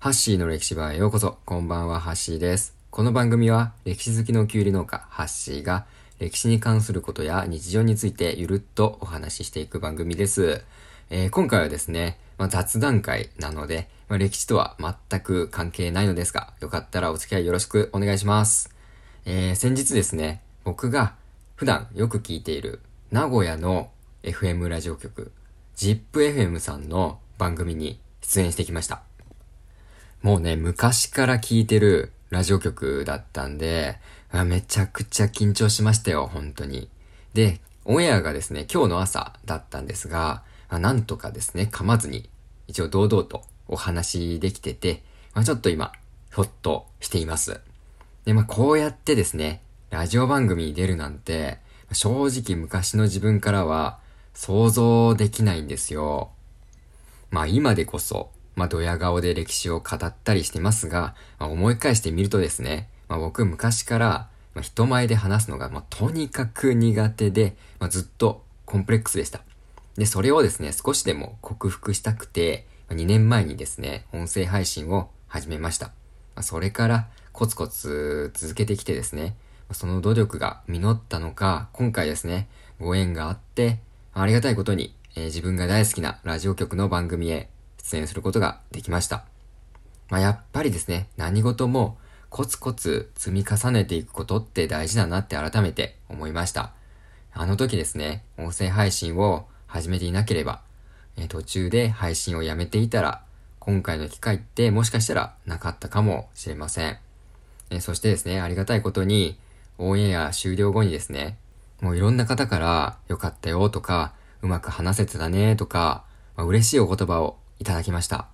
ハッシーの歴史場へようこそ。こんばんは、ハッシーです。この番組は、歴史好きのきゅうり農家、ハッシーが、歴史に関することや日常についてゆるっとお話ししていく番組です。えー、今回はですね、まあ、雑談会なので、まあ、歴史とは全く関係ないのですが、よかったらお付き合いよろしくお願いします。えー、先日ですね、僕が普段よく聞いている名古屋の FM ラジオ局、ZIPFM さんの番組に出演してきました。もうね、昔から聞いてるラジオ局だったんで、めちゃくちゃ緊張しましたよ、本当に。で、オンエアがですね、今日の朝だったんですが、なんとかですね、噛まずに、一応堂々とお話できてて、まあ、ちょっと今、ひょっとしています。で、まあ、こうやってですね、ラジオ番組に出るなんて、正直昔の自分からは想像できないんですよ。まあ今でこそ、まあ、ドヤ顔で歴史を語ったりしてますが、まあ、思い返してみるとですね、まあ、僕昔から、ま、人前で話すのが、ま、とにかく苦手で、ま、ずっとコンプレックスでした。で、それをですね、少しでも克服したくて、ま、2年前にですね、音声配信を始めました。ま、それからコツコツ続けてきてですね、その努力が実ったのか、今回ですね、ご縁があって、ありがたいことに、えー、自分が大好きなラジオ局の番組へ出演することができました。まあ、やっぱりですね、何事もコツコツ積み重ねていくことって大事だなって改めて思いました。あの時ですね、音声配信を始めていなければ、え途中で配信をやめていたら、今回の機会ってもしかしたらなかったかもしれません。えそしてですね、ありがたいことに、オンエア終了後にですね、もういろんな方から良かったよとか、うまく話せてたねとか、まあ、嬉しいお言葉をいただきました。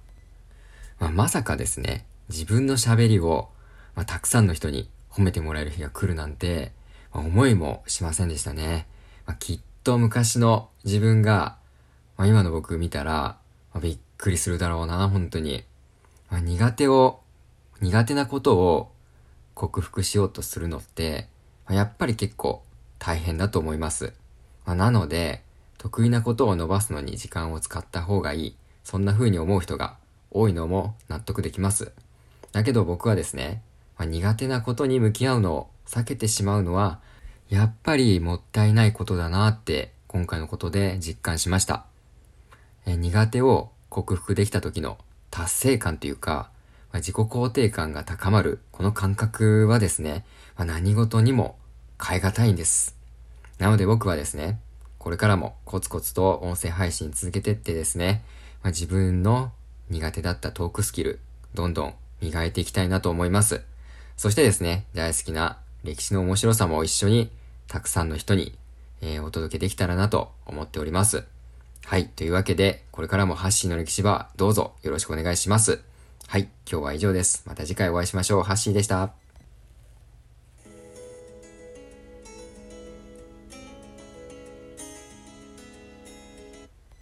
まあ、まさかですね、自分の喋りを、まあ、たくさんの人に褒めてもらえる日が来るなんて、まあ、思いもしませんでしたね。まあ、きっと昔の自分が、まあ、今の僕見たら、まあ、びっくりするだろうな、本当に。まあ、苦手を、苦手なことを克服しようとするのって、まあ、やっぱり結構大変だと思います。まあ、なので、得意なことを伸ばすのに時間を使った方がいい。そんな風に思う人が多いのも納得できます。だけど僕はですね、まあ、苦手なことに向き合うのを避けてしまうのは、やっぱりもったいないことだなって今回のことで実感しました。え苦手を克服できた時の達成感というか、まあ、自己肯定感が高まるこの感覚はですね、まあ、何事にも変え難いんです。なので僕はですね、これからもコツコツと音声配信続けてってですね、まあ、自分の苦手だったトークスキル、どんどん磨いていきたいなと思います。そしてですね、大好きな歴史の面白さも一緒に、たくさんの人に、えー、お届けできたらなと思っております。はい。というわけで、これからもハッシーの歴史はどうぞよろしくお願いします。はい。今日は以上です。また次回お会いしましょう。ハッシーでした。